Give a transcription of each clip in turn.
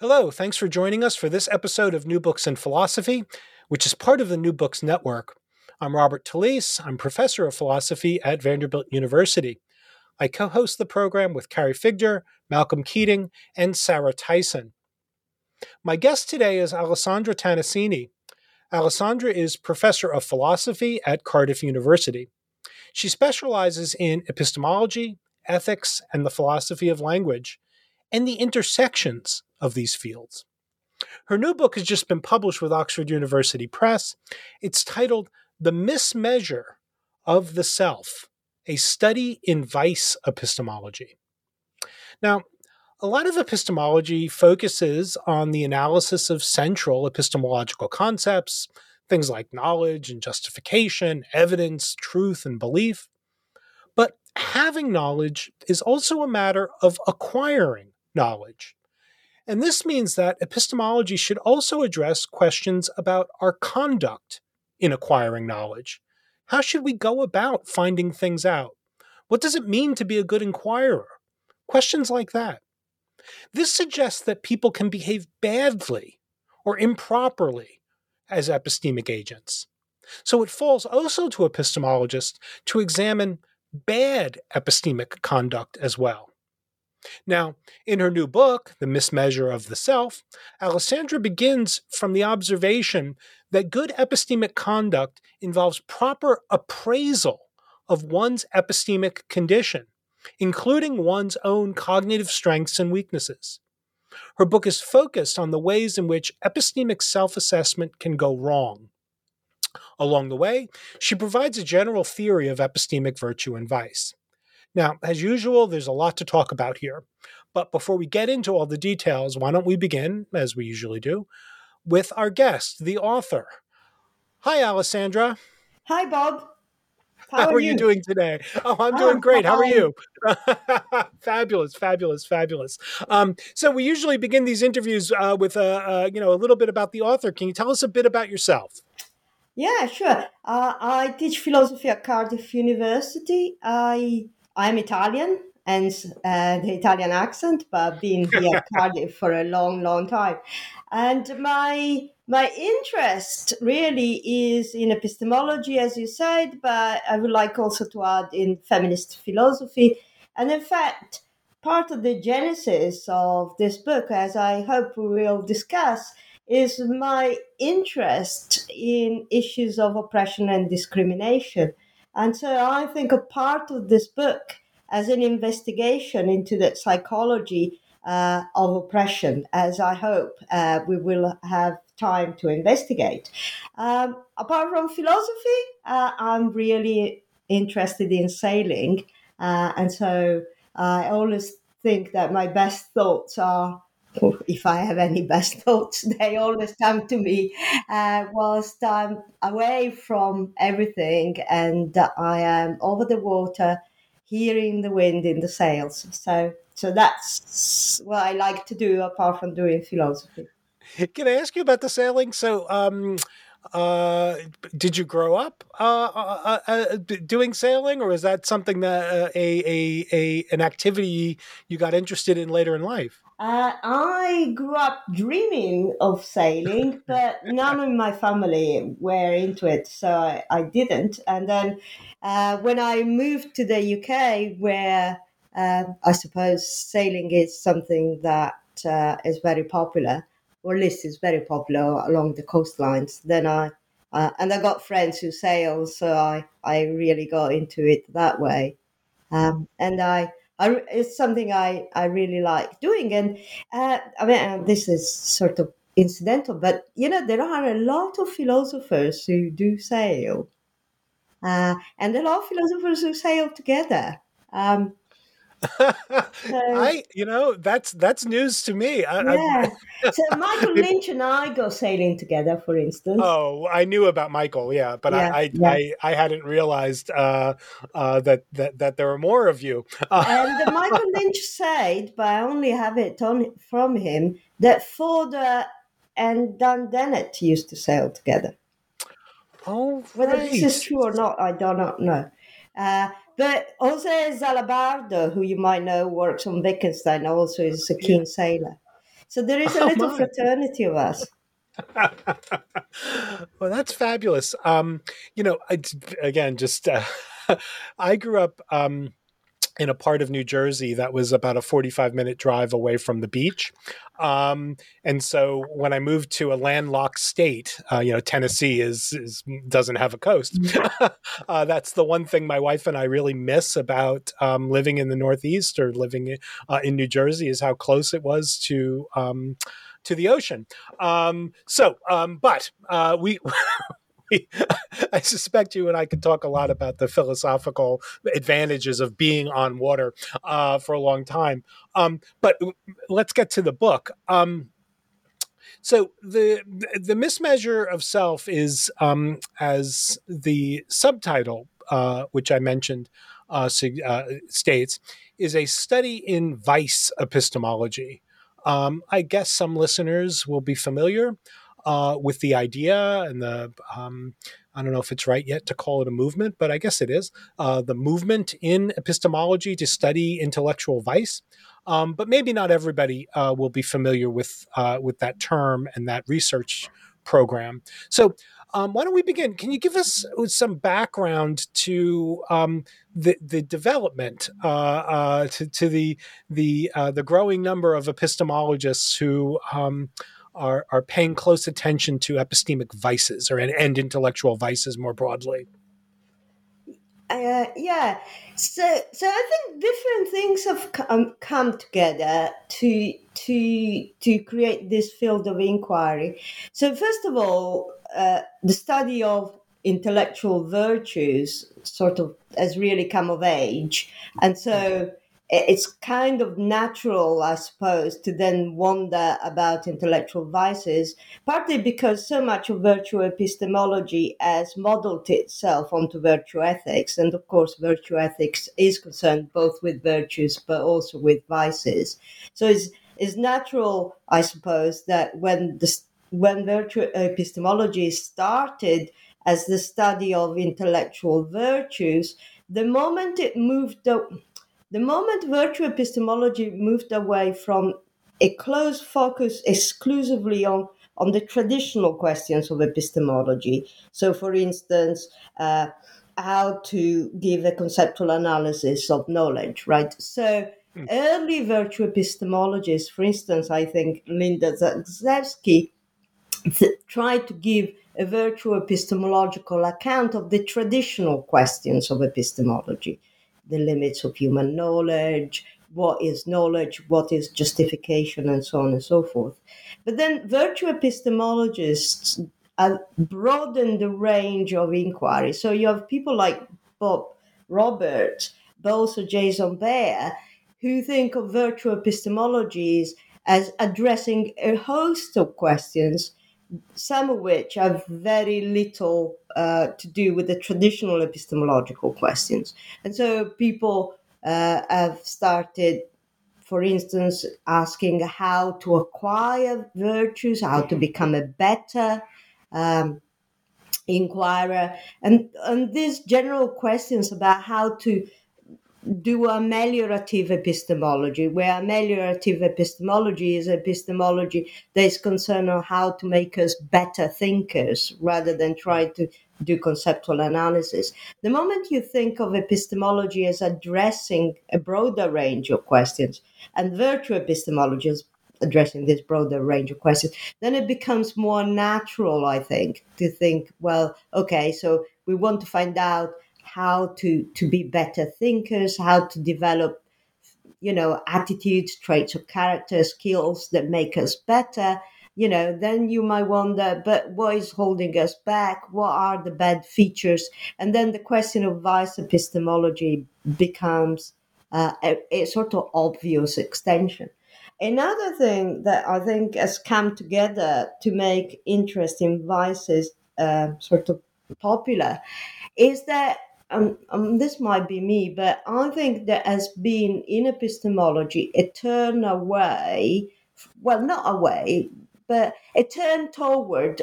Hello, thanks for joining us for this episode of New Books in Philosophy, which is part of the New Books Network. I'm Robert Talisse. I'm professor of philosophy at Vanderbilt University. I co host the program with Carrie Figdor, Malcolm Keating, and Sarah Tyson. My guest today is Alessandra Tanesini. Alessandra is professor of philosophy at Cardiff University. She specializes in epistemology, ethics, and the philosophy of language, and the intersections of these fields. Her new book has just been published with Oxford University Press. It's titled The Mismeasure of the Self A Study in Vice Epistemology. Now, a lot of epistemology focuses on the analysis of central epistemological concepts, things like knowledge and justification, evidence, truth, and belief. But having knowledge is also a matter of acquiring knowledge. And this means that epistemology should also address questions about our conduct in acquiring knowledge. How should we go about finding things out? What does it mean to be a good inquirer? Questions like that. This suggests that people can behave badly or improperly as epistemic agents. So it falls also to epistemologists to examine bad epistemic conduct as well. Now, in her new book, The Mismeasure of the Self, Alessandra begins from the observation that good epistemic conduct involves proper appraisal of one's epistemic condition, including one's own cognitive strengths and weaknesses. Her book is focused on the ways in which epistemic self assessment can go wrong. Along the way, she provides a general theory of epistemic virtue and vice. Now, as usual, there's a lot to talk about here. But before we get into all the details, why don't we begin, as we usually do, with our guest, the author. Hi, Alessandra. Hi, Bob. How, How are, you? you? doing today? Oh, I'm doing great. How are you? fabulous, fabulous, fabulous. Um, so we usually begin these interviews uh, with a, uh, you know a little bit about the author. Can you tell us a bit about yourself? Yeah, sure. Uh, I teach philosophy at Cardiff University. I I'm Italian and uh, the Italian accent, but being here Cardiff for a long, long time. And my my interest really is in epistemology, as you said, but I would like also to add in feminist philosophy. And in fact, part of the genesis of this book, as I hope we will discuss, is my interest in issues of oppression and discrimination. And so I think a part of this book as an investigation into the psychology uh, of oppression, as I hope uh, we will have time to investigate. Um, apart from philosophy, uh, I'm really interested in sailing. Uh, and so I always think that my best thoughts are if I have any best thoughts, they always come to me uh, whilst I'm away from everything and I am over the water, hearing the wind in the sails. So, so that's what I like to do apart from doing philosophy. Can I ask you about the sailing? So, um, uh, did you grow up uh, uh, uh, uh doing sailing, or is that something that uh, a, a, a an activity you got interested in later in life? I grew up dreaming of sailing, but none of my family were into it, so I, I didn't. And then when I moved to the UK, where I suppose sailing is something that is very popular or at least is very popular along the coastlines. Then I uh, and I got friends who sail, so I I really got into it that way, um, and I. I, it's something I, I really like doing. And uh, I mean, uh, this is sort of incidental, but you know, there are a lot of philosophers who do sail, uh, and a lot of philosophers who sail together. Um, I, you know, that's that's news to me. I, yeah. so Michael Lynch and I go sailing together, for instance. Oh, I knew about Michael, yeah, but yeah, I, I, yeah. I, I, hadn't realized uh, uh, that that that there were more of you. and Michael Lynch said, but I only have it on from him, that Ford and Dan Dennett used to sail together. Oh, Whether this is true or not, I do not know. Uh, but Jose Zalabardo, who you might know works on Wittgenstein, also is a keen sailor. So there is a oh, little fraternity of us. well, that's fabulous. Um, you know, I, again, just uh, I grew up um, in a part of New Jersey that was about a 45 minute drive away from the beach. Um, and so when I moved to a landlocked state, uh, you know, Tennessee is, is, doesn't have a coast. Mm-hmm. uh, that's the one thing my wife and I really miss about um, living in the Northeast or living uh, in New Jersey is how close it was to um, to the ocean. Um, so, um, but uh, I suspect you and I could talk a lot about the philosophical advantages of being on water uh, for a long time. Um, but let's get to the book. Um, so the the mismeasure of self is, um, as the subtitle, uh, which I mentioned, uh, uh, states, is a study in vice epistemology. Um, I guess some listeners will be familiar uh, with the idea and the um, I don't know if it's right yet to call it a movement, but I guess it is uh, the movement in epistemology to study intellectual vice. Um, but maybe not everybody uh, will be familiar with uh, with that term and that research program. So. Um, why don't we begin? Can you give us some background to um, the the development uh, uh, to, to the the uh, the growing number of epistemologists who um, are, are paying close attention to epistemic vices or and intellectual vices more broadly? Uh, yeah, so so I think different things have come, come together to to to create this field of inquiry. So first of all, uh, the study of intellectual virtues sort of has really come of age, and so it's kind of natural, I suppose, to then wonder about intellectual vices, partly because so much of virtue epistemology has modeled itself onto virtue ethics. And of course, virtue ethics is concerned both with virtues but also with vices. So it's, it's natural, I suppose, that when the when virtue epistemology started as the study of intellectual virtues, the moment it moved the moment virtue epistemology moved away from a close focus exclusively on, on the traditional questions of epistemology, so for instance, uh, how to give a conceptual analysis of knowledge, right? So mm. early virtue epistemologists, for instance, I think Linda Zagzebski, tried to give a virtue epistemological account of the traditional questions of epistemology the limits of human knowledge, what is knowledge, what is justification, and so on and so forth. But then virtue epistemologists uh, broaden the range of inquiry. So you have people like Bob Roberts, also Jason Baehr, who think of virtue epistemologies as addressing a host of questions some of which have very little uh, to do with the traditional epistemological questions. And so people uh, have started, for instance, asking how to acquire virtues, how to become a better um, inquirer, and, and these general questions about how to do ameliorative epistemology, where ameliorative epistemology is epistemology that is concerned on how to make us better thinkers rather than try to do conceptual analysis. The moment you think of epistemology as addressing a broader range of questions, and virtue epistemology is addressing this broader range of questions, then it becomes more natural, I think, to think, well, okay, so we want to find out how to to be better thinkers, how to develop you know attitudes, traits of character, skills that make us better. You know, then you might wonder, but what is holding us back? What are the bad features? And then the question of vice epistemology becomes uh, a, a, sort of obvious extension. Another thing that I think has come together to make interest in vices uh, sort of popular is that um, um, this might be me, but I think there has been in epistemology a turn away, well, not away, but a turn toward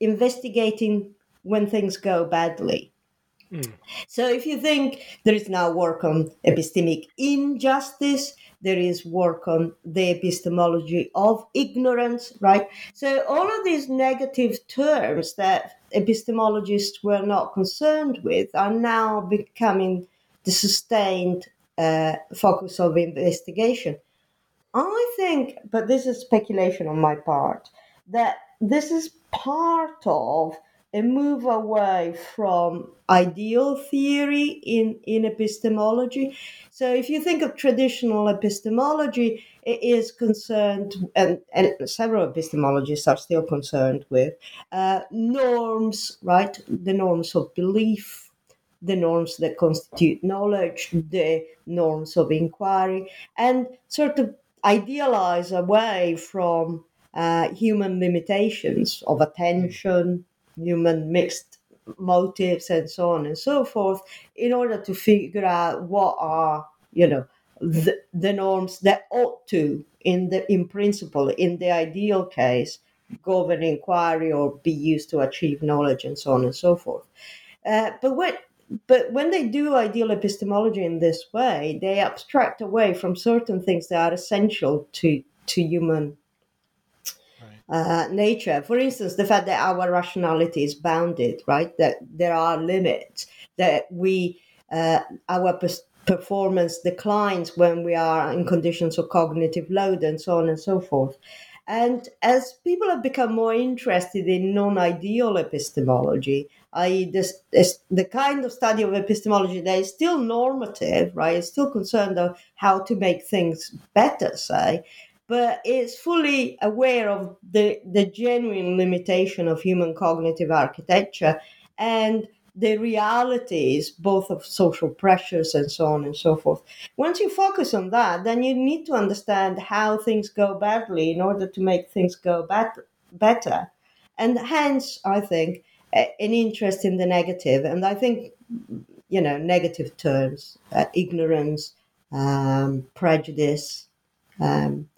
investigating when things go badly. Mm. So if you think there is now work on epistemic injustice, there is work on the epistemology of ignorance, right? So all of these negative terms that epistemologists were not concerned with are now becoming the sustained uh, focus of investigation. I think, but this is speculation on my part, that this is part of a move away from ideal theory in, in epistemology. So, if you think of traditional epistemology, it is concerned, and, and several epistemologists are still concerned with uh, norms, right? The norms of belief, the norms that constitute knowledge, the norms of inquiry, and sort of idealize away from uh, human limitations of attention, human mixed motives, and so on and so forth, in order to figure out what are, you know, the, the norms that ought to, in the in principle, in the ideal case, govern inquiry or be used to achieve knowledge, and so on and so forth. Uh, but when but when they do ideal epistemology in this way, they abstract away from certain things that are essential to to human uh, nature. For instance, the fact that our rationality is bounded, right? That there are limits, that we, uh, our performance declines when we are in conditions of cognitive load and so on and so forth. And as people have become more interested in non ideal epistemology, i.e., this, this, the kind of study of epistemology that is still normative, right, is still concerned of how to make things better, say, but is fully aware of the, the genuine limitation of human cognitive architecture and the realities both of social pressures and so on and so forth. Once you focus on that, then you need to understand how things go badly in order to make things go better. better. And hence, I think, an interest in the negative. And I think, you know, negative terms, uh, ignorance, um, prejudice, um,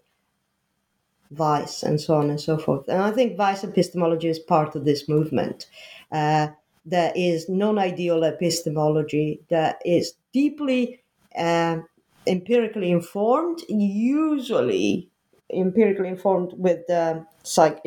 vice, and so on and so forth. And I think vice epistemology is part of this movement. Uh, there is non ideal epistemology that is deeply uh, empirically informed, usually empirically informed with the psych-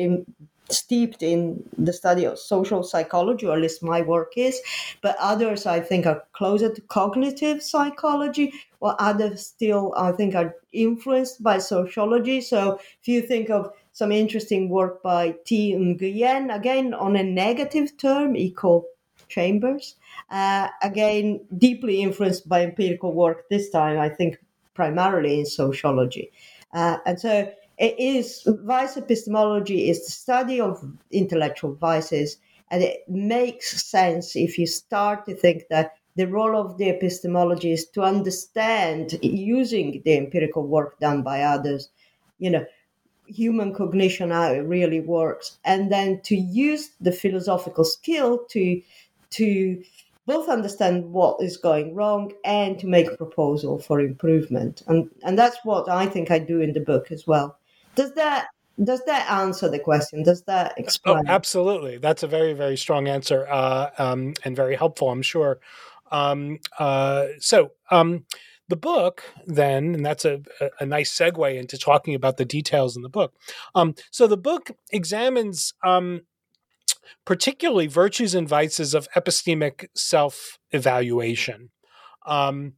steeped in the study of social psychology, or at least my work is, but others I think are closer to cognitive psychology, while others still I think are influenced by sociology. So if you think of some interesting work by T. Nguyen, again on a negative term, echo chambers, uh, again deeply influenced by empirical work. This time, I think primarily in sociology, uh, and so it is vice epistemology is the study of intellectual vices and it makes sense if you start to think that the role of the epistemology is to understand using the empirical work done by others. You know human cognition how it really works and then to use the philosophical skill to to both understand what is going wrong and to make a proposal for improvement. And and that's what i think i do in the book as well does that does that answer the question? Does that oh, explain? Oh, absolutely. That's a very very strong answer uh, um, and very helpful. I'm sure. Um, uh, so. Um, the book, then, and that's a, a, nice segue into talking about the details in the book. Um, so, the book examines um, particularly virtues and vices of epistemic self evaluation. Um,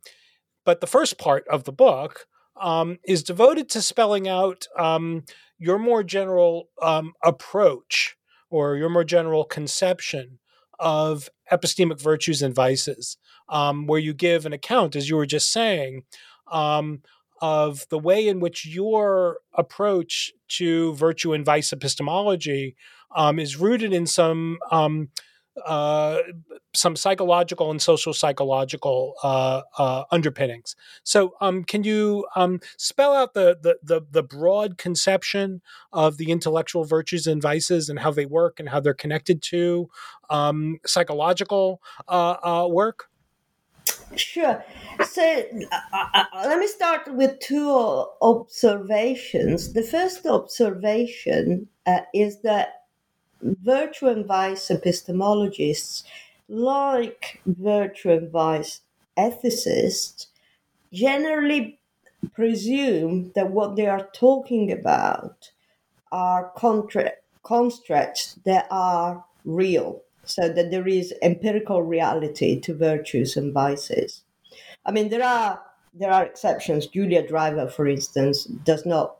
but the first part of the book um, is devoted to spelling out um, your more general um, approach or your more general conception of epistemic virtues and vices, um, where you give an account, as you were just saying, um, of the way in which your approach to virtue and vice epistemology um, is rooted in some uh, some psychological and social psychological uh, uh, underpinnings. So, um, can you um, spell out the, the, the the broad conception of the intellectual virtues and vices and how they work and how they're connected to um, psychological uh, uh, work? Sure. So uh, let me start with two observations. The first observation is that virtue and vice epistemologists, like virtue and vice ethicists, generally presume that what they are talking about are contra- constructs that are real, so that there is empirical reality to virtues and vices. I mean, there are there are exceptions. Julia Driver, for instance, does not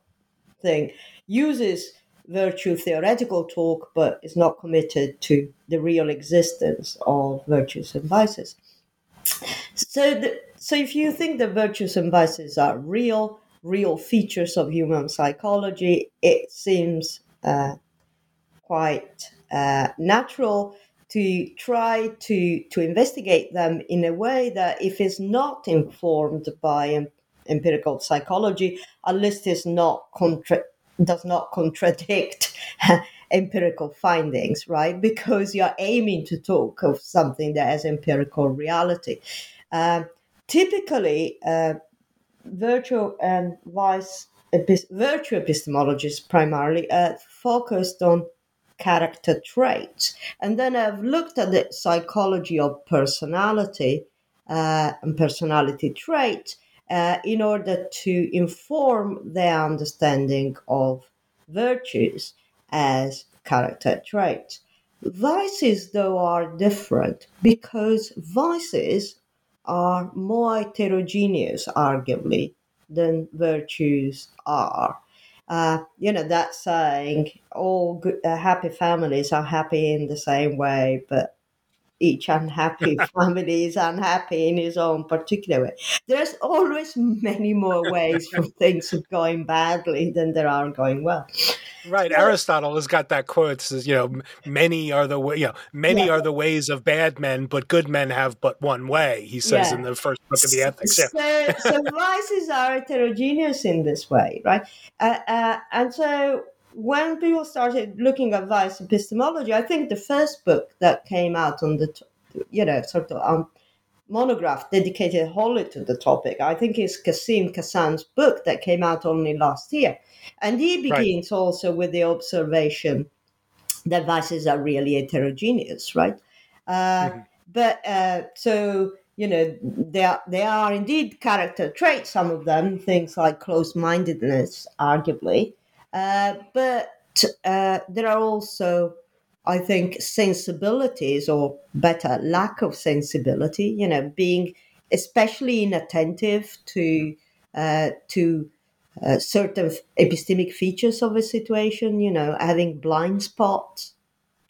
think uses virtue theoretical talk, but is not committed to the real existence of virtues and vices. So, the, so if you think that virtues and vices are real, real features of human psychology, it seems uh, quite uh, natural to try to to investigate them in a way that, if it's not informed by empirical psychology, at least is not contra- does not contradict empirical findings, right? Because you're aiming to talk of something that has empirical reality. Uh, typically, uh, virtue and vice epist- virtue epistemologists primarily uh, focused on character traits, and then I've looked at the psychology of personality uh, and personality traits uh, in order to inform their understanding of virtues as character traits. Vices, though, are different because vices are more heterogeneous, arguably, than virtues are. Uh, you know, that saying, all good, uh, happy families are happy in the same way, but each unhappy family is unhappy in his own particular way. There's always many more ways for things going badly than there are going well. Right. So, Aristotle has got that quote says, you know, many are the way, you know, many yeah. are the ways of bad men, but good men have but one way, he says yeah. in the first book of the Ethics. Yeah. So, so vices are heterogeneous in this way, right? Uh, uh, and so when people started looking at vice epistemology, I think the first book that came out on the, you know, sort of um, monograph dedicated wholly to the topic, I think is Quassim Cassam's book that came out only last year. And he begins right. also with the observation that vices are really heterogeneous, right? Uh, mm-hmm. But uh, so, you know, they are, they are indeed character traits, some of them, things like close mindedness, arguably. Uh, but uh, there are also, I think, sensibilities or better, lack of sensibility, you know, being especially inattentive to uh, to uh, certain epistemic features of a situation, you know, having blind spots,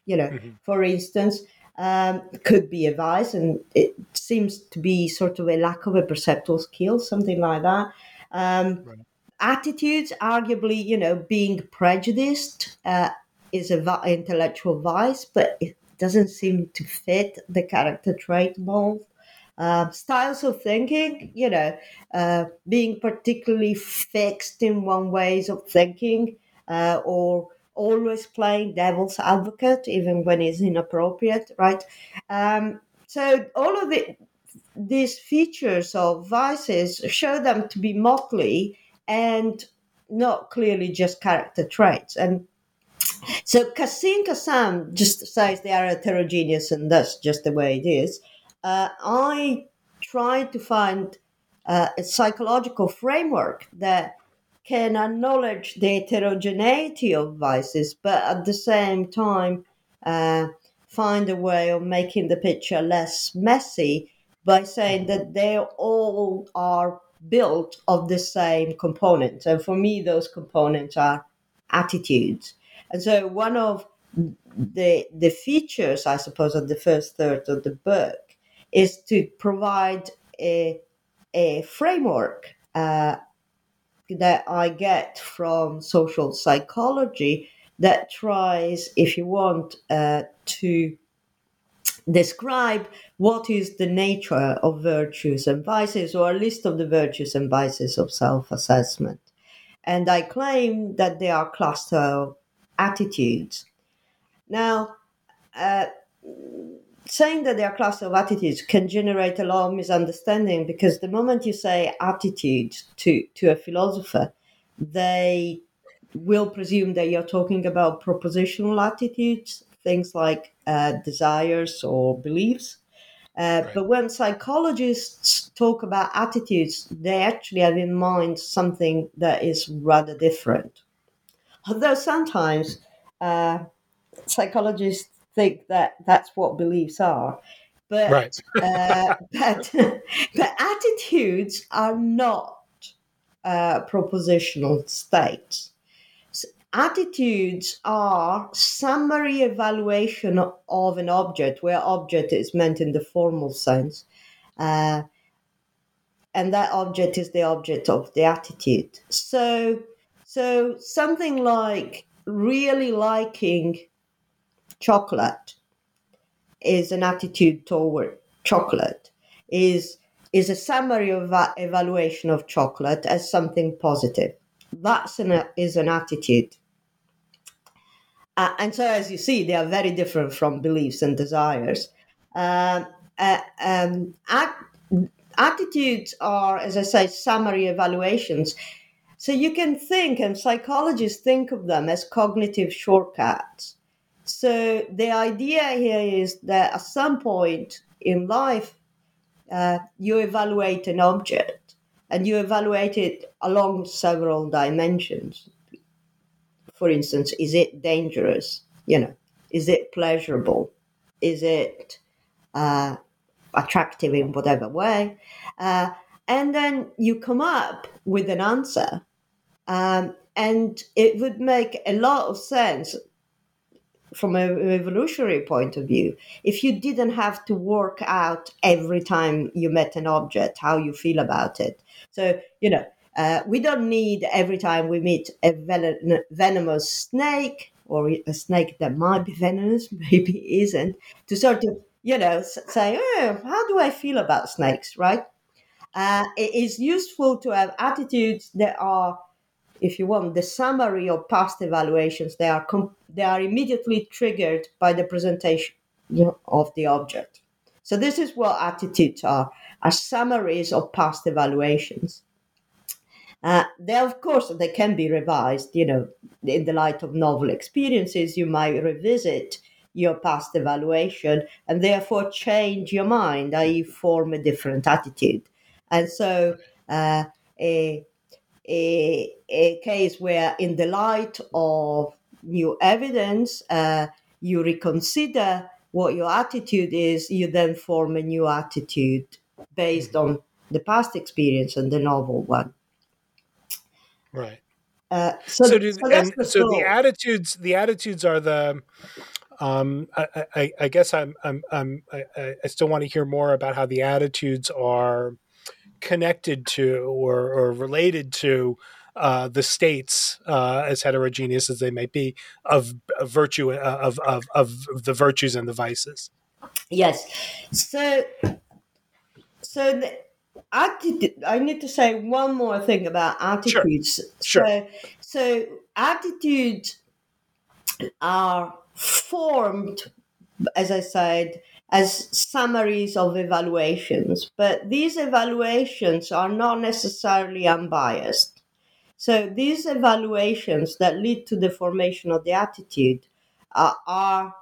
you know, mm-hmm. for instance, um, could be a vice, and it seems to be sort of a lack of a perceptual skill, something like that. Um, right attitudes, arguably, you know, being prejudiced uh, is an intellectual vice, but it doesn't seem to fit the character trait mold. Uh, styles of thinking, you know, uh, being particularly fixed in one ways of thinking, uh, or always playing devil's advocate even when it's inappropriate, right? Um, so all of the, these features of vices show them to be motley and not clearly just character traits. And so Quassim Cassam just says they are heterogeneous and that's just the way it is. Uh, I tried to find uh, a psychological framework that can acknowledge the heterogeneity of vices, but at the same time uh, find a way of making the picture less messy by saying that they all are built of the same components. And for me, those components are attitudes. And so one of the the features, I suppose, of the first third of the book is to provide a a framework uh, that I get from social psychology that tries, if you want, uh, to describe what is the nature of virtues and vices, or a list of the virtues and vices of self assessment. And I claim that they are cluster attitudes. Now, uh, saying that they are cluster of attitudes can generate a lot of misunderstanding because the moment you say attitude to, to a philosopher, they will presume that you're talking about propositional attitudes, things like uh, desires or beliefs. Uh, right. But when psychologists talk about attitudes, they actually have in mind something that is rather different. Although sometimes uh, psychologists think that that's what beliefs are. But, right. uh, but, but attitudes are not uh, propositional states. Attitudes are summary evaluation of an object, where object is meant in the formal sense. Uh, and that object is the object of the attitude. So, so something like really liking chocolate is an attitude toward chocolate is is a summary of evaluation of chocolate as something positive that's an is an attitude uh, and so as you see they are very different from beliefs and desires. Um, uh, um, at, attitudes are as i say summary evaluations. So you can think and psychologists think of them as cognitive shortcuts. So the idea here is that at some point in life, uh, you evaluate an object and you evaluate it along several dimensions. For instance, is it dangerous? You know, is it pleasurable? Is it uh, attractive in whatever way? Uh, and then you come up with an answer. Um, and it would make a lot of sense from an evolutionary point of view, if you didn't have to work out every time you met an object how you feel about it. So, you know, uh, we don't need every time we meet a ven- venomous snake or a snake that might be venomous, maybe isn't, to sort of, you know, say, oh, how do I feel about snakes, right? Uh, it is useful to have attitudes that are if you want, the summary of past evaluations, they are com- they are immediately triggered by the presentation of the object. So this is what attitudes are: are summaries of past evaluations. Uh, they, of course, they can be revised. You know, in the light of novel experiences, you might revisit your past evaluation and therefore change your mind, i.e., form a different attitude. And so, uh, a a, a case where, in the light of new evidence, uh, you reconsider what your attitude is, you then form a new attitude based on the past experience and the novel one. Right. Uh, so, so, do, so, and the so the attitudes the attitudes are the um, I, I, I, guess I'm, I'm, I'm I, I still want to hear more about how the attitudes are connected to or, or related to uh, the states, uh, as heterogeneous as they may be, of, of virtue uh, of, of, of the virtues and the vices. Yes. So, so the attitude. I need to say one more thing about attitudes. Sure. sure. So, so attitudes are formed, as I said, as summaries of evaluations, but these evaluations are not necessarily unbiased. So these evaluations that lead to the formation of the attitude uh, are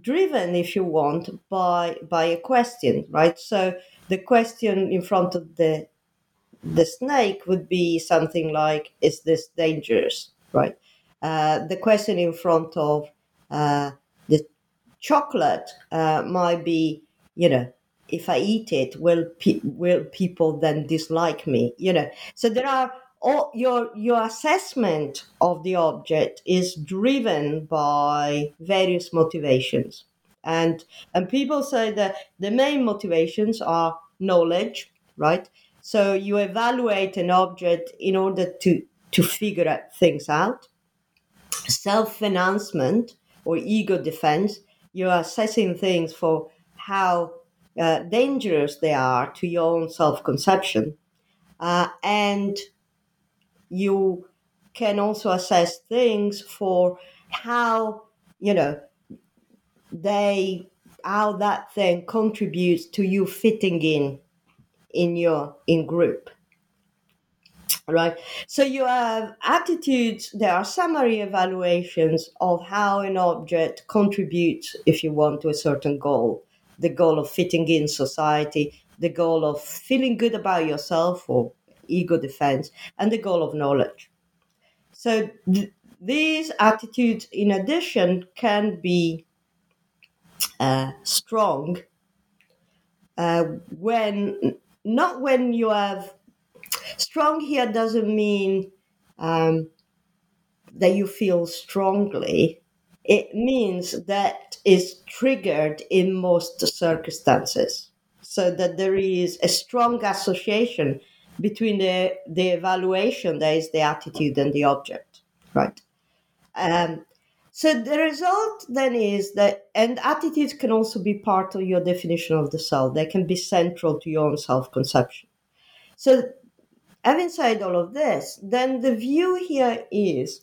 driven, if you want, by by a question, right? So the question in front of the the snake would be something like, "Is this dangerous?" Right? Uh, the question in front of uh, the chocolate uh, might be, you know, if I eat it, will pe- will people then dislike me? You know, so there are all your your assessment of the object is driven by various motivations, and and people say that the main motivations are knowledge, right? So you evaluate an object in order to to figure things out. Self-enhancement or ego defense you're assessing things for how uh, dangerous they are to your own self conception. Uh, and you can also assess things for how, you know, they, how that thing contributes to you fitting in in your in group. Right? So you have attitudes there are summary evaluations of how an object contributes if you want to a certain goal. The goal of fitting in society, the goal of feeling good about yourself or ego defense, and the goal of knowledge. So th- these attitudes, in addition, can be uh, strong uh, when not when you have strong here doesn't mean um, that you feel strongly. It means that is triggered in most circumstances. So that there is a strong association between the, the evaluation that is the attitude and the object right? Um, so the result then is that and attitudes can also be part of your definition of the self. They can be central to your own self-conception. So having said all of this then the view here is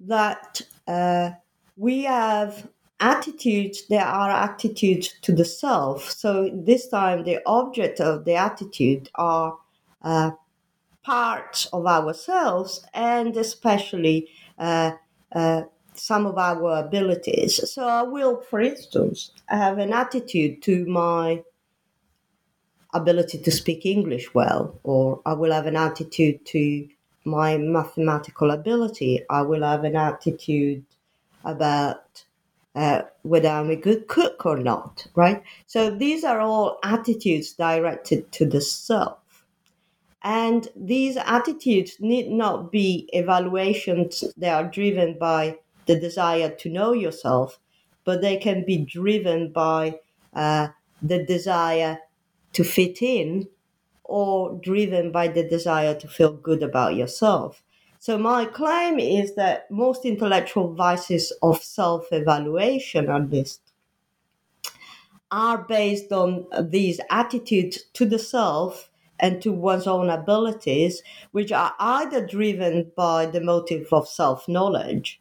that uh, we have attitudes there are attitudes to the self. So this time the object of the attitude are uh, parts of ourselves and especially uh, some of our abilities so i will for instance have an attitude to my ability to speak english well or i will have an attitude to my mathematical ability. I will have an attitude about uh, whether I'm a good cook or not, right? So these are all attitudes directed to the self. And these attitudes need not be evaluations that are driven by the desire to know yourself, but they can be driven by uh, the desire to fit in or driven by the desire to feel good about yourself. So, my claim is that most intellectual vices of self evaluation, at least, are based on these attitudes to the self and to one's own abilities, which are either driven by the motive of self knowledge,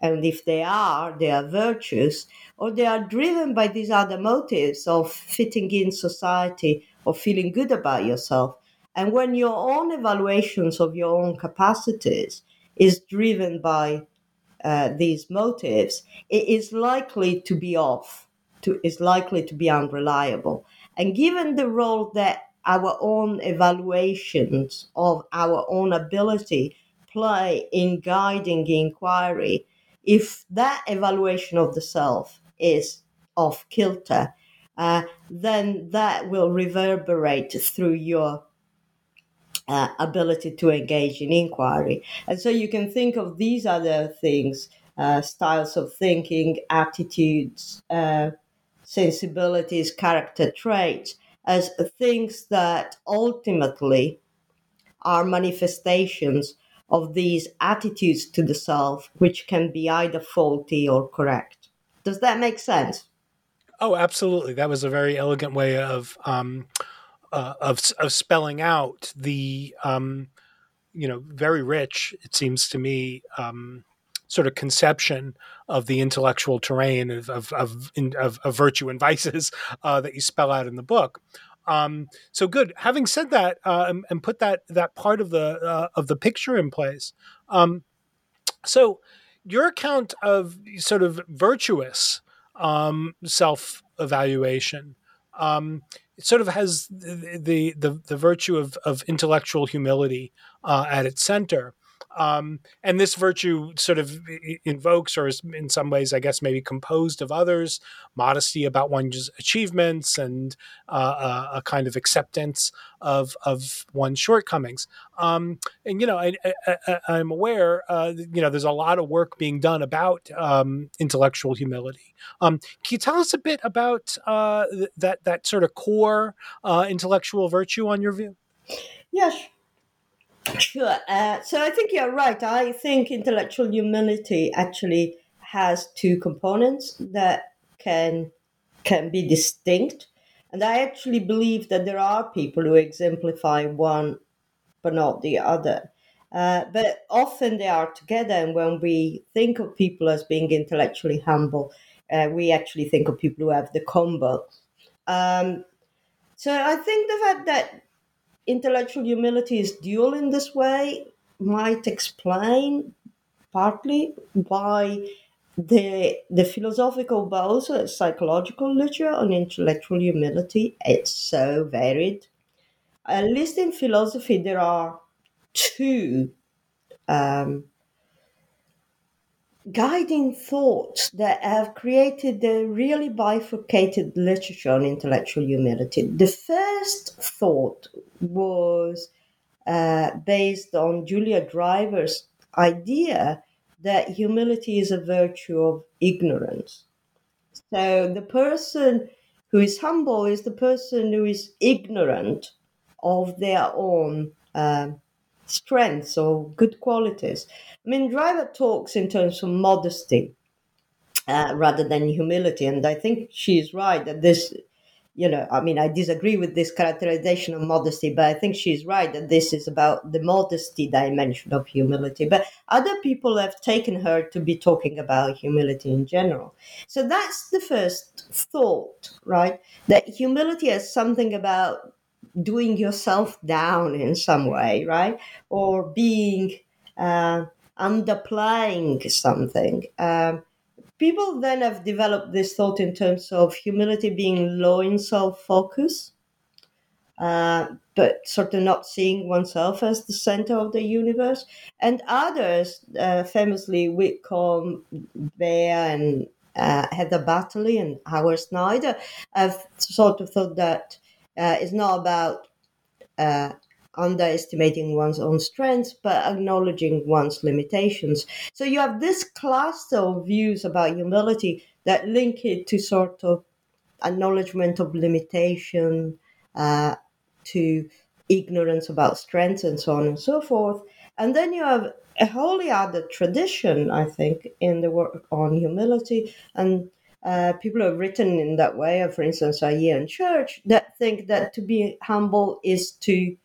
and if they are, they are virtues, or they are driven by these other motives of fitting in society or feeling good about yourself. And when your own evaluations of your own capacities is driven by uh, these motives, it is likely to be off, to, is likely to be unreliable. And given the role that our own evaluations of our own ability play in guiding inquiry, if that evaluation of the self is off kilter, uh, then that will reverberate through your uh, ability to engage in inquiry. And so you can think of these other things uh, styles of thinking, attitudes, uh, sensibilities, character traits as things that ultimately are manifestations of these attitudes to the self, which can be either faulty or correct. Does that make sense? Oh, absolutely. That was a very elegant way of um, uh, of of spelling out the um, you know very rich. It seems to me. Um, sort of conception of the intellectual terrain of of of, of, of virtue and vices uh, that you spell out in the book. Um, so good. Having said that, uh, and, and, put that that part of the uh, of the picture in place. Um, so your account of sort of virtuous um, self evaluation. Um, it sort of has the the the, virtue of, of intellectual humility uh, at its center. Um, and this virtue sort of invokes, or is in some ways, I guess, maybe composed of others, modesty about one's achievements and uh, a, a, kind of acceptance of of one's shortcomings. Um, and you know, I, am aware, uh, you know, there's a lot of work being done about um, intellectual humility. Um, can you tell us a bit about uh, that that sort of core uh, intellectual virtue on your view? Yes. Sure. Uh, so I think you're right. I think intellectual humility actually has two components that can can be distinct. And I actually believe that there are people who exemplify one but not the other. Uh, but often they are together, and when we think of people as being intellectually humble, uh, we actually think of people who have the combo. Um, so I think the fact that intellectual humility is dual in this way might explain partly why the the philosophical but also psychological literature on intellectual humility it's so varied. At least in philosophy, there are two um, guiding thoughts that have created a really bifurcated literature on intellectual humility. The first thought was uh, based on Julia Driver's idea that humility is a virtue of ignorance. So the person who is humble is the person who is ignorant of their own um, strengths or good qualities. I mean, Driver talks in terms of modesty uh, rather than humility, and I think she's right that this, you know, I mean, I disagree with this characterization of modesty, but I think she's right that this is about the modesty dimension of humility. But other people have taken her to be talking about humility in general. So that's the first thought, right? That humility is something about doing yourself down in some way, right? Or being uh, underplaying something. Um, people then have developed this thought in terms of humility being low in self focus, uh, but sort of not seeing oneself as the center of the universe. And others, uh, famously Whitcomb, Baehr, and uh, Heather Battaly and Howard Snyder, have sort of thought that uh, it's not about uh, underestimating one's own strengths, but acknowledging one's limitations. So you have this cluster of views about humility that link it to sort of acknowledgement of limitation, uh, to ignorance about strengths, and so on and so forth. And then you have a wholly other tradition, I think, in the work on humility and uh, people have written in that way, for instance, Ian Church, that think that to be humble is to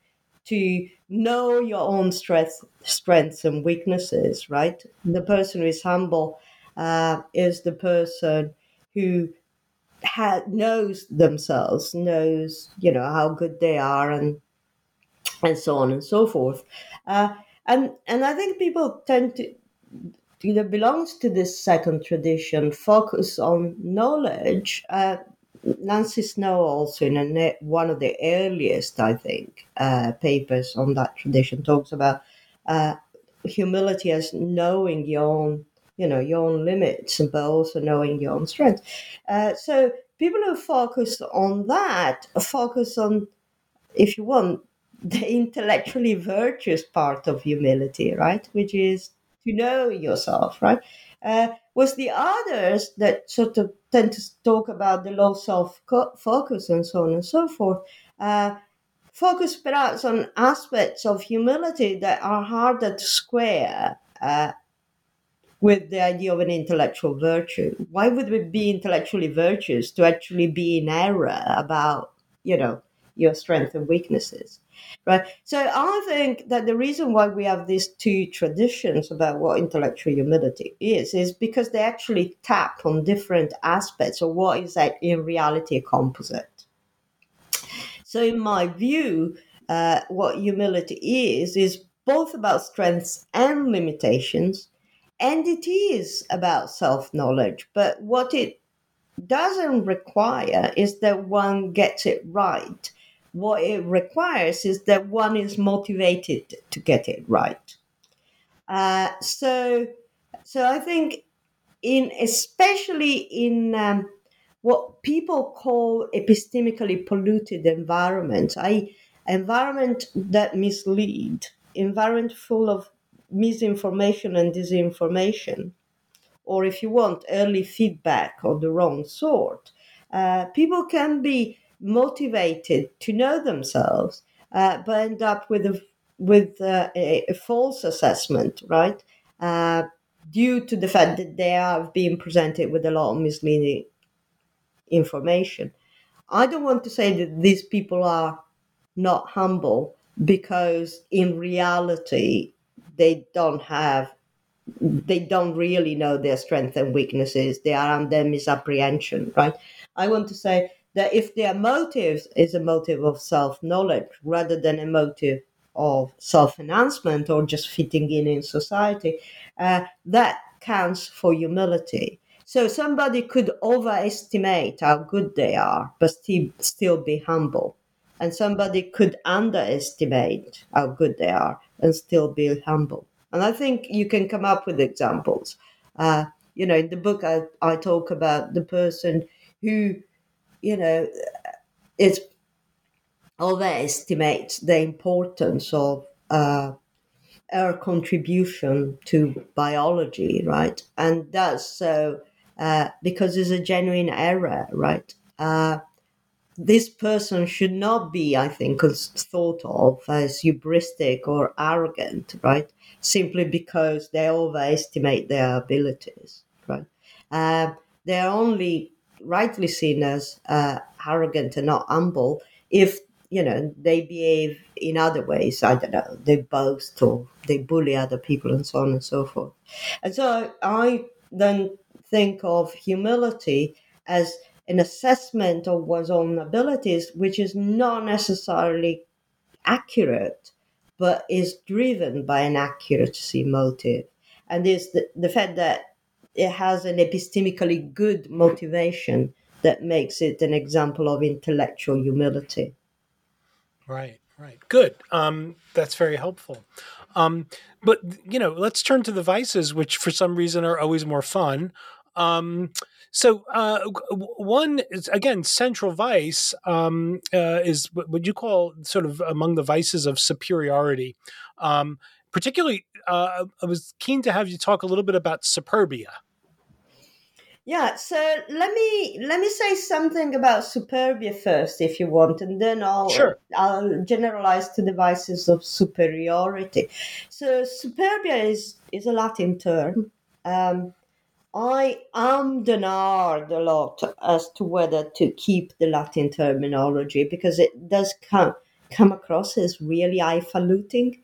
to know your own strengths, strengths and weaknesses. Right, the person who is humble uh, is the person who ha- knows themselves, knows you know how good they are, and and so on and so forth. Uh, and and I think people tend to that belongs to this second tradition, focus on knowledge. Uh, Nancy Snow also in a, one of the earliest, I think, uh, papers on that tradition talks about uh, humility as knowing your own, you know, your own limits, but also knowing your own strengths. Uh, so people who focus on that focus on, if you want, the intellectually virtuous part of humility, right? Which is to know yourself, right? Uh, was the others that sort of tend to talk about the low self focus and so on and so forth. Uh, focus perhaps on aspects of humility that are harder to square uh, with the idea of an intellectual virtue. Why would we be intellectually virtuous to actually be in error about, you know, your strengths and weaknesses? right? So I think that the reason why we have these two traditions about what intellectual humility is is because they actually tap on different aspects of what is that in reality a composite. So in my view, uh, what humility is is both about strengths and limitations, and it is about self knowledge. But what it doesn't require is that one gets it right what it requires is that one is motivated to get it right. Uh, so, so I think in especially in um, what people call epistemically polluted environments, I environment that mislead, environment full of misinformation and disinformation, or if you want, early feedback of the wrong sort. Uh, people can be motivated to know themselves, uh, but end up with a with uh, a, a, false assessment, right? Uh, due to the fact that they are being presented with a lot of misleading information. I don't want to say that these people are not humble because in reality they don't have they don't really know their strengths and weaknesses they are under misapprehension right i want to say that if their motive is a motive of self-knowledge rather than a motive of self-enhancement or just fitting in in society uh, that counts for humility so somebody could overestimate how good they are but still still be humble and somebody could underestimate how good they are and still be humble. And I think you can come up with examples. Uh, you know, in the book, I, I talk about the person who, you know, is overestimates the importance of uh, her contribution to biology, right? And does so uh, because it's a genuine error, right? Uh, this person should not be, I think, thought of as hubristic or arrogant, right? Simply because they overestimate their abilities, right? Uh, they're only rightly seen as uh, arrogant and not humble if you know they behave in other ways. I don't know, they boast or they bully other people and so on and so forth. And so I then think of humility as an assessment of one's own abilities, which is not necessarily accurate, but is driven by an accuracy motive. And is the, the fact that it has an epistemically good motivation that makes it an example of intellectual humility. Right, right. Good. Um, that's very helpful. Um, but, you know, let's turn to the vices, which for some reason are always more fun. Um, so uh, one is again central vice um, uh, is what you call sort of among the vices of superiority. Um, particularly, uh, I was keen to have you talk a little bit about superbia. Yeah, so let me let me say something about superbia first, if you want, and then I'll sure. I'll generalize to the vices of superiority. So superbia is is a Latin term. Um, I am denied a lot as to whether to keep the Latin terminology because it does come come across as really highfalutin,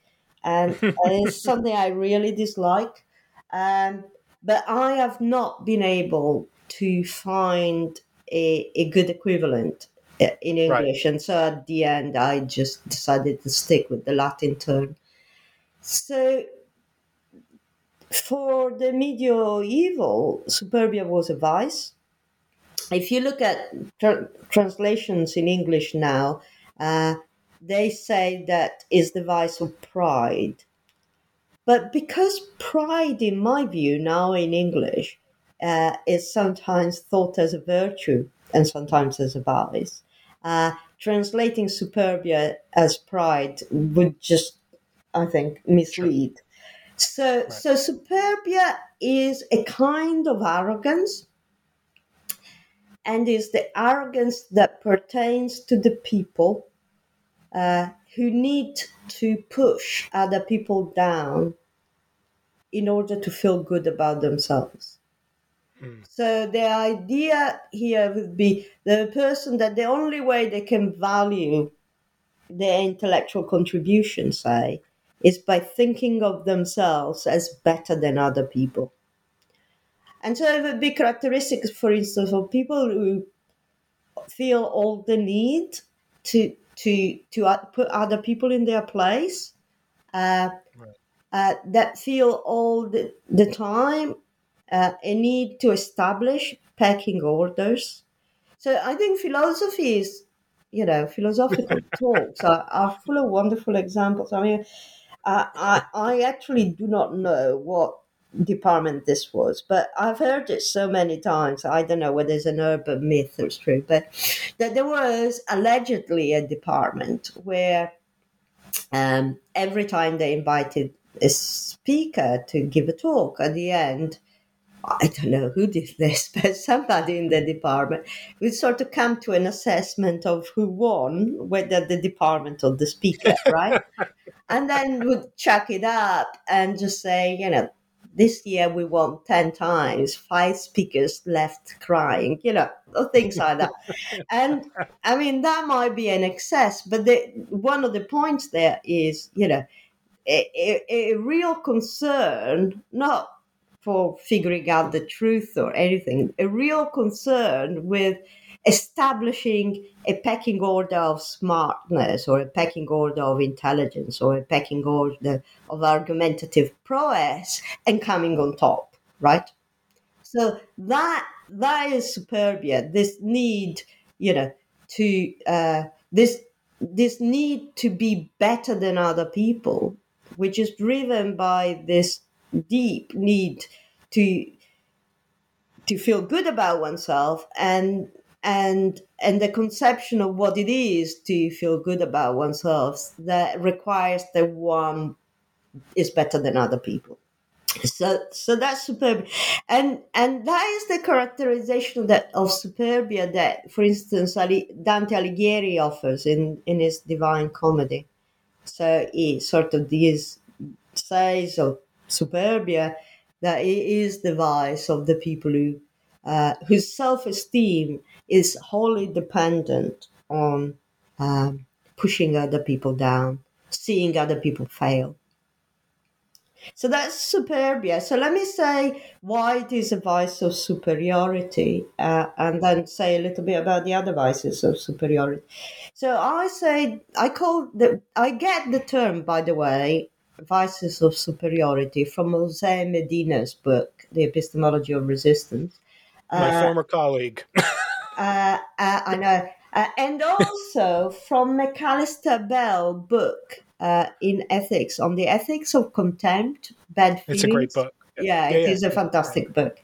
and it's something I really dislike. Um, but I have not been able to find a, a good equivalent uh, in English, right. and so at the end, I just decided to stick with the Latin term. So for the medieval, superbia was a vice. If you look at tra- translations in English now, uh, they say that is the vice of pride. But because pride, in my view, now in English, uh, is sometimes thought as a virtue and sometimes as a vice, uh, translating superbia as pride would just, I think, mislead. Sure. So, right. so superbia is a kind of arrogance, and is the arrogance that pertains to the people uh, who need to push other people down in order to feel good about themselves. Hmm. So the idea here would be the person that the only way they can value their intellectual contribution, say, is by thinking of themselves as better than other people. And so it would be characteristics, for instance, of people who feel all the need to to to put other people in their place, uh, right. uh, that feel all the, the time uh, a need to establish pecking orders. So I think philosophy is, you know, philosophical talks are, are full of wonderful examples. I mean, I, I actually do not know what department this was, but I've heard it so many times. I don't know whether it's an urban myth or it's true, but that there was allegedly a department where um, every time they invited a speaker to give a talk at the end, I don't know who did this, but somebody in the department would sort of come to an assessment of who won, whether the department or the speaker, right? and then would chuck it up and just say, you know, this year we won 10 times, five speakers left crying, you know, things like that. and I mean, that might be an excess, but the, one of the points there is, you know, a, a, a real concern, not for figuring out the truth or anything, a real concern with establishing a pecking order of smartness or a pecking order of intelligence or a pecking order of argumentative prowess and coming on top, right? So that that is superbia. This need, you know, to uh, this this need to be better than other people, which is driven by this deep need to to feel good about oneself and and and the conception of what it is to feel good about oneself that requires that one is better than other people. So so that's superb. And and that is the characterization that of superbia that for instance dante alighieri offers in in his divine comedy. So he sort of this says of superbia that it is the vice of the people who uh, whose self-esteem is wholly dependent on um, pushing other people down, seeing other people fail. So that's superbia. So let me say why it is a vice of superiority, uh, and then say a little bit about the other vices of superiority. So I say I call the I get the term, by the way, vices of superiority from Jose Medina's book, The Epistemology of Resistance. My uh, former colleague. uh, uh, I know. Uh, and also from Macalester Bell book uh, in ethics on the ethics of contempt, bad feelings. It's a great book. Yeah, yeah, it yeah, is a fantastic book.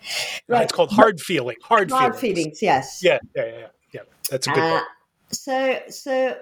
Right. it's called Hard Feeling. Hard, hard feelings. feelings. Yes. Yeah, yeah, yeah, yeah. That's a good book. So, so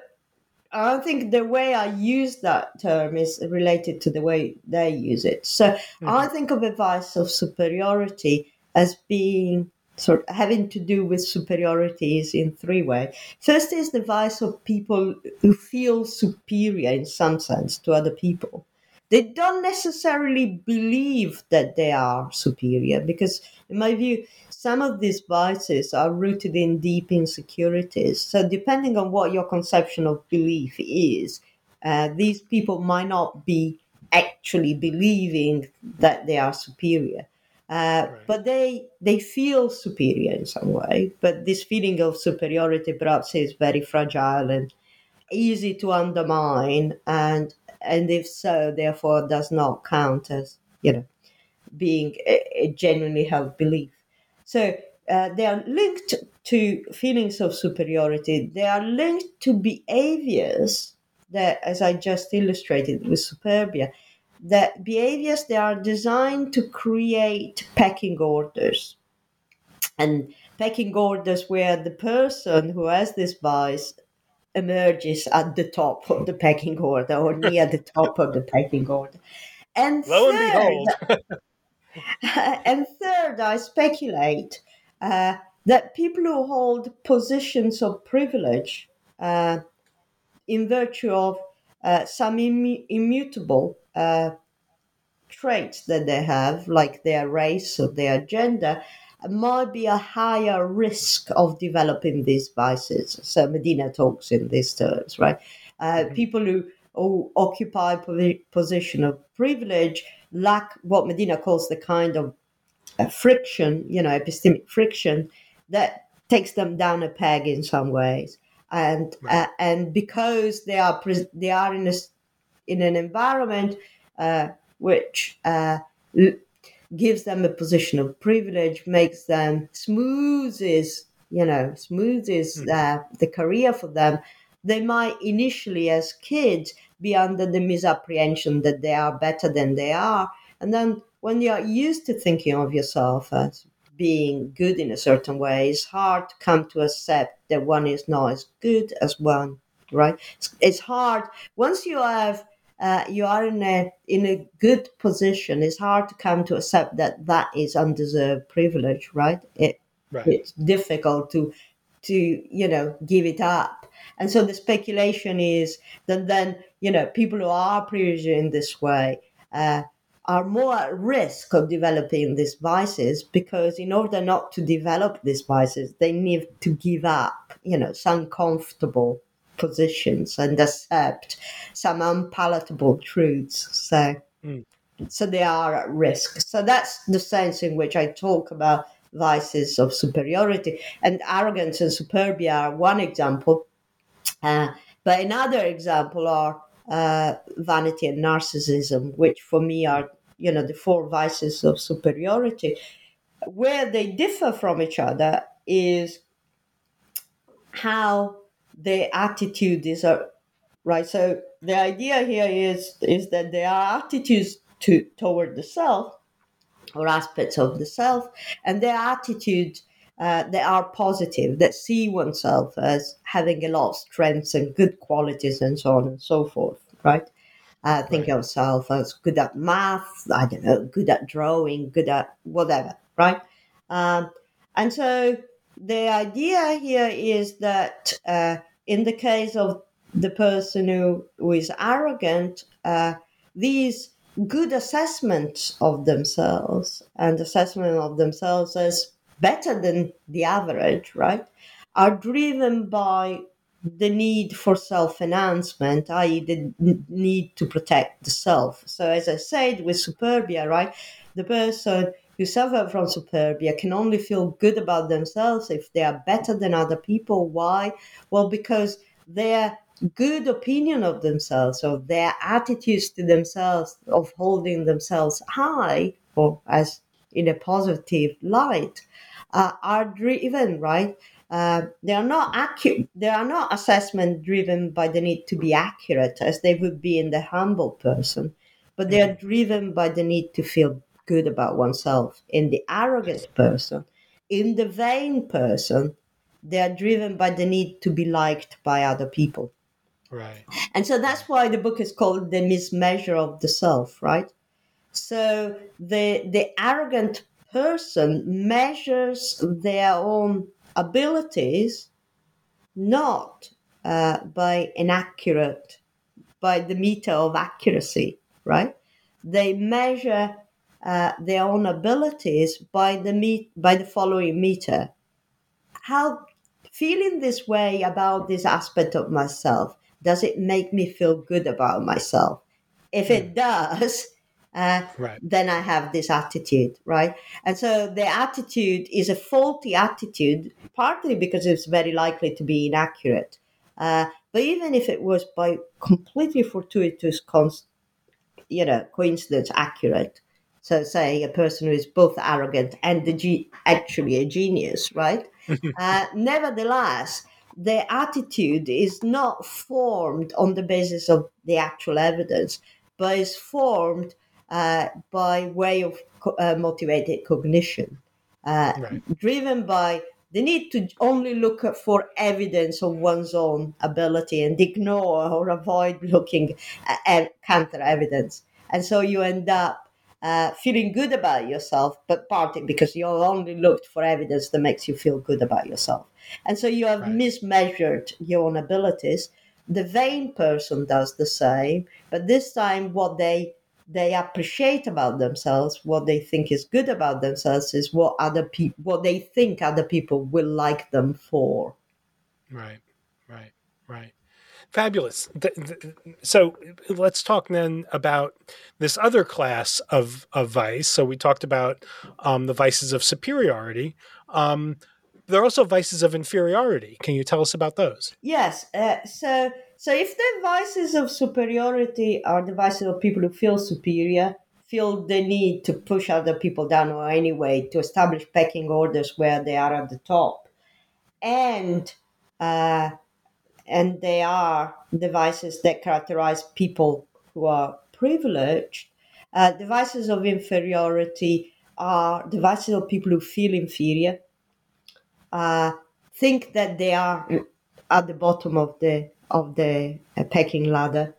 I think the way I use that term is related to the way they use it. So mm-hmm. I think of advice of superiority as being sort of having to do with superiority is in three ways. First is the vice of people who feel superior in some sense to other people. They don't necessarily believe that they are superior because, in my view, some of these vices are rooted in deep insecurities. So, depending on what your conception of belief is, uh, these people might not be actually believing that they are superior. Uh, right. But they they feel superior in some way. But this feeling of superiority perhaps is very fragile and easy to undermine, and and if so, therefore does not count as you know being a, a genuinely held belief. So uh, they are linked to feelings of superiority. They are linked to behaviors that, as I just illustrated with superbia, that behaviors they are designed to create pecking orders. And pecking orders where the person who has this bias emerges at the top of the pecking order or near the top of the pecking order. And lo third, and behold. and third i speculate uh, that people who hold positions of privilege uh, in virtue of uh, some Im- immutable uh, traits that they have, like their race or their gender, might be a higher risk of developing these vices. So Medina talks in these terms, right? Uh, mm-hmm. People who, who occupy a position of privilege lack what Medina calls the kind of uh, friction, you know, epistemic friction that takes them down a peg in some ways. And right. uh, and because they are they are in a in an environment uh, which uh, gives them a position of privilege, makes them smoothes, you know, smoothes mm. uh, the career for them. They might initially, as kids, be under the misapprehension that they are better than they are, and then when you are used to thinking of yourself as being good in a certain way, it's hard to come to accept that one is not as good as one, right? It's, it's hard once you have uh, you are in a in a good position. It's hard to come to accept that that is undeserved privilege, right? It right. it's difficult to to you know give it up, and so the speculation is that then you know people who are privileged in this way. Uh, are more at risk of developing these vices because in order not to develop these vices they need to give up you know some comfortable positions and accept some unpalatable truths. So mm. so they are at risk. So that's the sense in which i talk about vices of superiority. And arrogance and superbia are one example uh, but another example are uh, vanity and narcissism, which for me are you know the four vices of superiority. Where they differ from each other is how their attitude is uh, right. So the idea here is is that there are attitudes to toward the self or aspects of the self, and their attitudes uh, that are positive, that see oneself as having a lot of strengths and good qualities and so on and so forth, right? Uh, think right. of self as good at math, I don't know, good at drawing, good at whatever, right? Um, and so the idea here is that uh, in the case of the person who, who is arrogant, uh, these good assessments of themselves and assessment of themselves as better than the average, right, are driven by the need for self enhancement, i.e., the need to protect the self. So, as I said with superbia, right, the person who suffer from superbia can only feel good about themselves if they are better than other people. Why? Well, because their good opinion of themselves or their attitudes to themselves of holding themselves high or as in a positive light uh, are driven right uh, they are not accurate they are not assessment driven by the need to be accurate as they would be in the humble person but they are mm-hmm. driven by the need to feel good about oneself in the arrogant person. In the vain person they are driven by the need to be liked by other people. Right. And so that's why the book is called the mismeasure of the self right? So the the arrogant person measures their own abilities not uh, by inaccurate, by the meter of accuracy, right? They measure uh, their own abilities by the meet, by the following meter. How feeling this way about this aspect of myself does it make me feel good about myself? If it hmm. does, uh, right. then I have this attitude, right? And so the attitude is a faulty attitude, partly because it's very likely to be inaccurate. Uh, but even if it was by completely fortuitous, const, you know, coincidence accurate, so say a person who is both arrogant and ge- actually a genius, right? uh, nevertheless, the attitude is not formed on the basis of the actual evidence, but is formed uh, by way of co- uh, motivated cognition, uh, right. driven by the need to only look for evidence of one's own ability and ignore or avoid looking at counter evidence. And so you end up uh, feeling good about yourself, but partly because you only looked for evidence that makes you feel good about yourself. And so you have right. mismeasured your own abilities. The vain person does the same, but this time what they they appreciate about themselves, what they think is good about themselves, is what other people, what they think other people will like them for. Right, right, right. Fabulous. So let's talk then about this other class of, of vice. So we talked about um, the vices of superiority. Um, there are also vices of inferiority. Can you tell us about those? Yes. Uh, so so if the vices of superiority are the vices of people who feel superior, feel the need to push other people down or anyway to establish pecking orders where they are at the top, and uh, and they are the vices that characterize people who are privileged. Uh, of inferiority are the vices of people who feel inferior, uh, think that they are at the bottom of the of the uh, pecking ladder.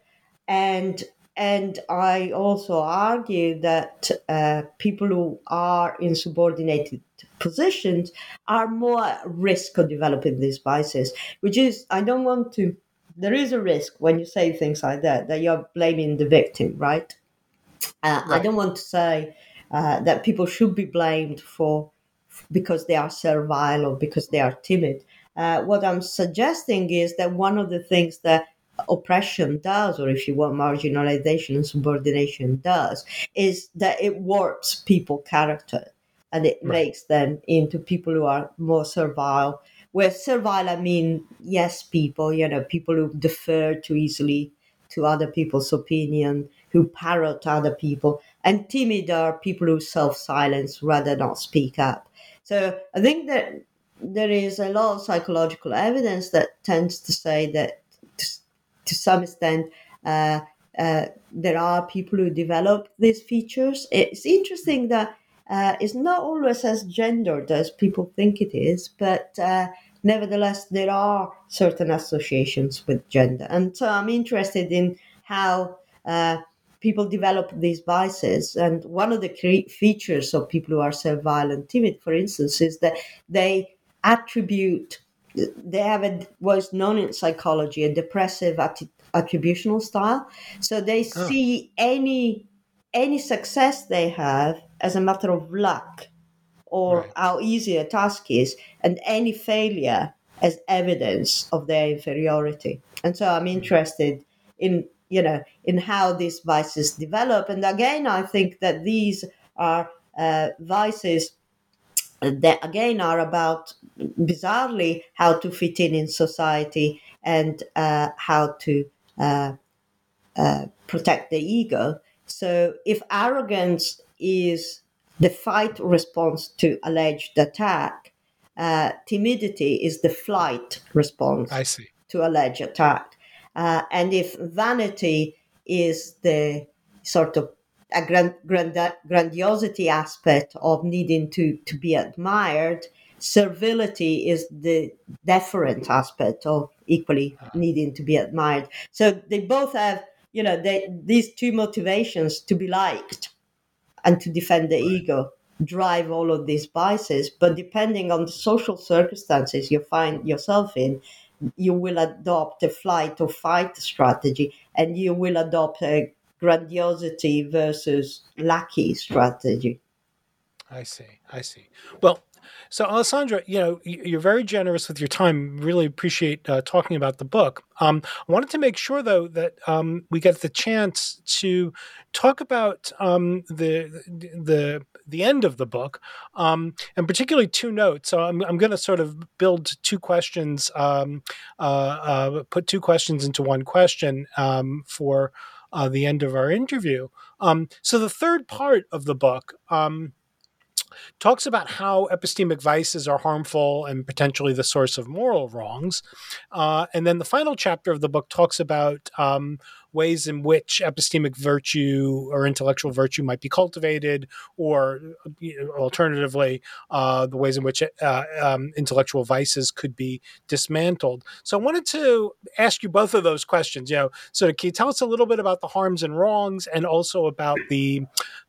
And and I also argue that uh, people who are in subordinated positions are more at risk of developing these vices, which is, I don't want to, there is a risk when you say things like that, that you're blaming the victim, right? Uh, right. I don't want to say uh, that people should be blamed for because they are servile or because they are timid. Uh, what I'm suggesting is that one of the things that oppression does, or if you want, marginalization and subordination does, is that it warps people character and it right. makes them into people who are more servile. With servile, I mean yes people, you know, people who defer too easily to other people's opinion, who parrot other people, and timid are people who self silence rather not speak up. So I think that there is a lot of psychological evidence that tends to say that to, to some extent uh, uh, there are people who develop these features. It's interesting that uh, it's not always as gendered as people think it is, but uh, nevertheless, there are certain associations with gender. And so I'm interested in how uh, people develop these biases. And one of the cre- features of people who are servile and timid, for instance, is that they attribute, they have a, what's known in psychology, a depressive attributional style. So they oh. see any any success they have as a matter of luck or right. how easy a task is, and any failure as evidence of their inferiority. And so I'm hmm. interested in you know in how these vices develop. And again, I think that these are uh, vices that again are about bizarrely how to fit in in society and uh, how to uh, uh protect the ego. So if arrogance is the fight response to alleged attack. Uh, timidity is the flight response I see. to alleged attack. Uh, and if vanity is the sort of a grand, grand, grandiosity aspect of needing to, to be admired, servility is the deferent aspect of equally needing to be admired. So they both have, you know, they, these two motivations to be liked and to defend the ego drive all of these biases. But depending on the social circumstances you find yourself in, you will adopt a flight or fight strategy and you will adopt a grandiosity versus lucky strategy. I see. I see. Well, so, Alessandra, you know, you're very generous with your time. Really appreciate uh, talking about the book. Um, I wanted to make sure, though, that um, we get the chance to talk about um, the the the end of the book, um, and particularly two notes. So, I'm, I'm going to sort of build two questions, um, uh, uh, put two questions into one question um, for uh, the end of our interview. so, the third part of the book talks about how epistemic vices are harmful and potentially the source of moral wrongs. Uh, and then the final chapter of the book talks about um, ways in which epistemic virtue or intellectual virtue might be cultivated, or alternatively, uh, the ways in which uh, um, intellectual vices could be dismantled. So I wanted to ask you both of those questions. You know, so can you tell us a little bit about the harms and wrongs, and also about the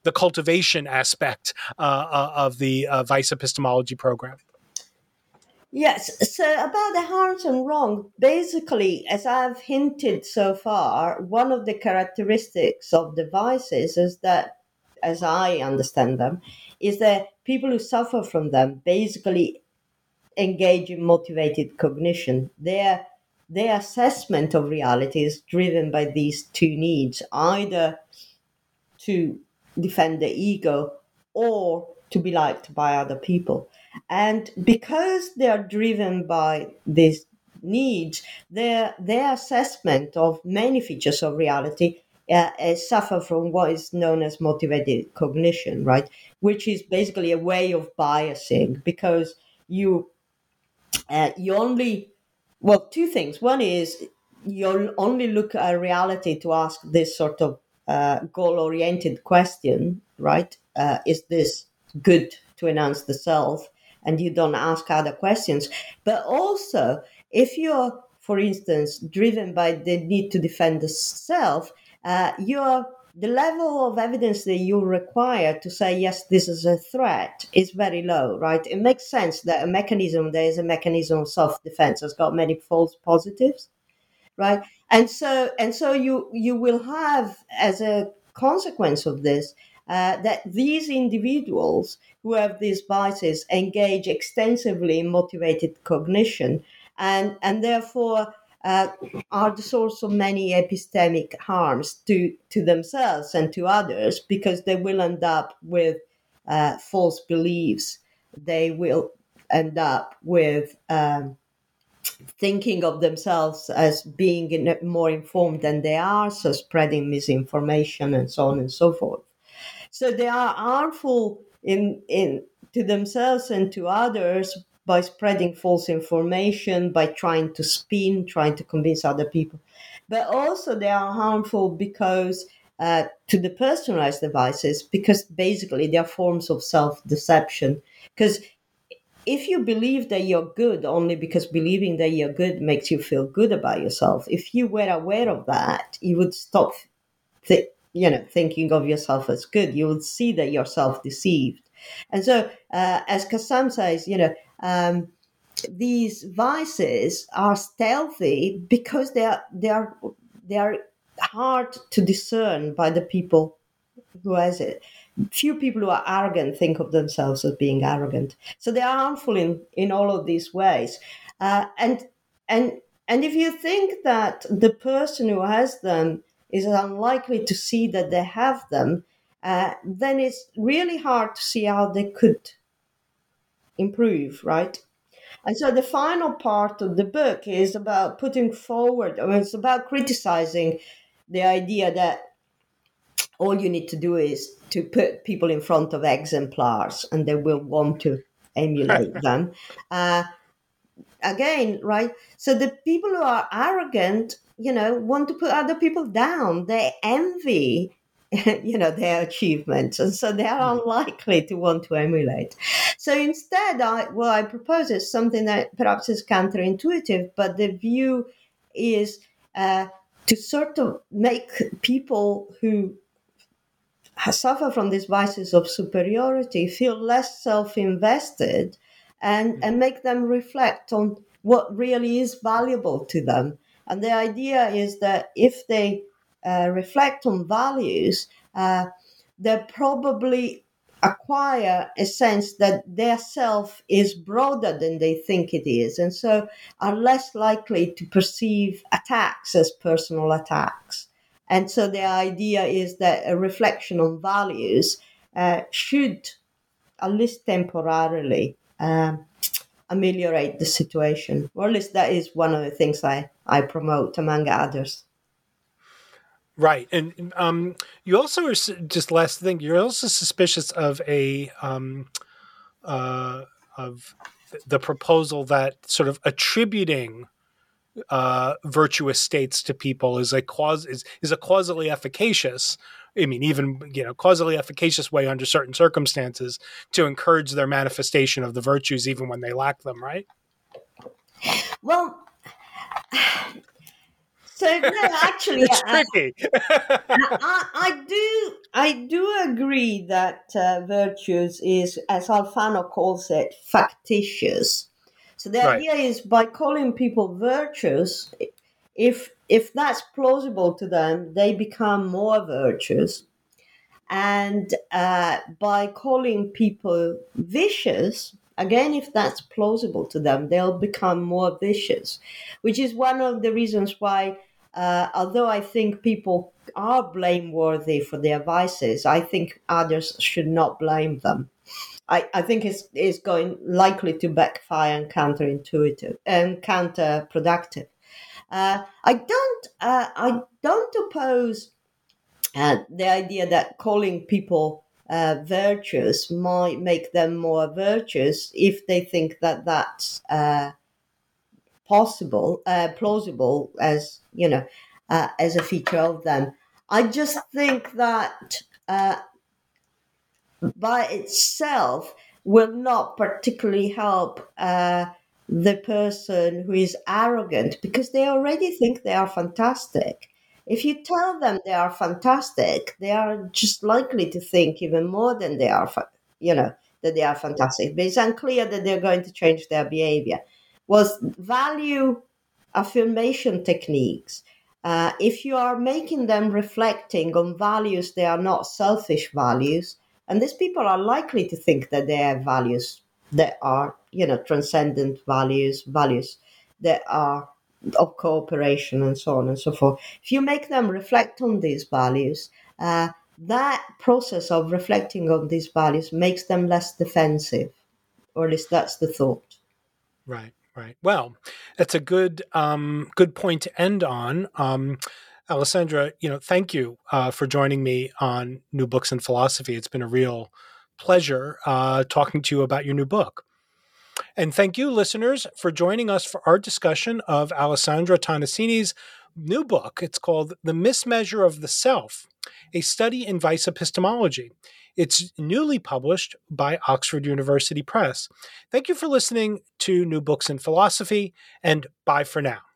the cultivation aspect uh, uh of the uh, vice epistemology program? Yes. So about the harms and wrong, basically, as I've hinted so far, one of the characteristics of the vices is that, as I understand them, is that people who suffer from them basically engage in motivated cognition. Their their assessment of reality is driven by these two needs, either to defend the ego or to be liked by other people. And because they are driven by these needs, their, their assessment of many features of reality uh, uh, suffer from what is known as motivated cognition, right? Which is basically a way of biasing because you uh, you only well two things. One is you only look at reality to ask this sort of uh, goal oriented question, right? Uh, is this good to enhance the self? And you don't ask other questions. But also, if you're, for instance, driven by the need to defend the self, uh, you're the level of evidence that you require to say yes this is a threat is very low right it makes sense that a mechanism there is a mechanism of self-defense has got many false positives right and so and so you you will have as a consequence of this, uh, that these individuals who have these biases engage extensively in motivated cognition and, and therefore uh, are the source of many epistemic harms to, to themselves and to others because they will end up with uh, false beliefs. They will end up with um, thinking of themselves as being more informed than they are, so spreading misinformation and so on and so forth. So they are harmful in, in to themselves and to others by spreading false information, by trying to spin, trying to convince other people. But also they are harmful because uh, to the personalized devices, because basically they are forms of self-deception. Because if you believe that you're good only because believing that you're good makes you feel good about yourself, if you were aware of that, you would stop, th- you know, thinking of yourself as good. you will see that you're self-deceived. And so, uh, as Cassam says, you know, um, these vices are stealthy because they are they are they are hard to discern by the people who has it. Few people who are arrogant think of themselves as being arrogant, so they are harmful in in all of these ways. Uh, and and and if you think that the person who has them is unlikely to see that they have them, uh, then it's really hard to see how they could improve, right? And so the final part of the book is about putting forward, I mean, it's about criticizing the idea that all you need to do is to put people in front of exemplars and they will want to emulate them. Uh, again, right? So the people who are arrogant, you know, want to put other people down. They envy you know their achievements and so they are hmm. unlikely to want to emulate so instead i well i propose is something that perhaps is counterintuitive but the view is uh, to sort of make people who suffer from these vices of superiority feel less self-invested and hmm. and make them reflect on what really is valuable to them and the idea is that if they uh, reflect on values, uh, they probably acquire a sense that their self is broader than they think it is, and so are less likely to perceive attacks as personal attacks. And so the idea is that a reflection on values uh, should, at least temporarily, um, ameliorate the situation. Or at least that is one of the things I, I promote, among others. Right, and um, you also are just last thing. You're also suspicious of a um, uh, of the proposal that sort of attributing uh, virtuous states to people is a cause is is a causally efficacious. I mean, even you know, causally efficacious way under certain circumstances to encourage their manifestation of the virtues, even when they lack them. Right. Well, so no, actually, it's uh, tricky. I, I, do, I do agree that uh, virtues is, as Alfano calls it, factitious. So the right. idea is by calling people virtuous, if if that's plausible to them, they become more virtuous, and uh, by calling people vicious, again, if that's plausible to them, they'll become more vicious, which is one of the reasons why uh, although I think people are blameworthy for their vices, I think others should not blame them. I, I think it's, it's going likely to backfire and counterintuitive and counterproductive. Uh, I don't uh, I don't oppose uh, the idea that calling people uh, virtuous might make them more virtuous if they think that that's uh, possible, plausible as you know, as a feature of them. I just think that by itself will not particularly help uh, the person who is arrogant because they already think they are fantastic. If you tell them they are fantastic, they are just likely to think even more than they are, you know, that they are fantastic. But it's unclear that they're going to change their behavior was value affirmation techniques uh, if you are making them reflecting on values they are not selfish values, and these people are likely to think that they have values that are, you know, transcendent values, values that are of cooperation and so on and so forth. If you make them reflect on these values, uh, that process of reflecting on these values makes them less defensive, or at least that's the thought. Right. Right. Well, that's a good um, good point to end on. Um, Alessandra, you know, thank you uh, for joining me on New Books in Philosophy. It's been a real pleasure uh, talking to you about your new book. And thank you, listeners, for joining us for our discussion of Alessandra Tanesini's new book. It's called The Mismeasure of the Self, a study in vice epistemology. It's newly published by Oxford University Press. Thank you for listening to New Books in Philosophy, and bye for now.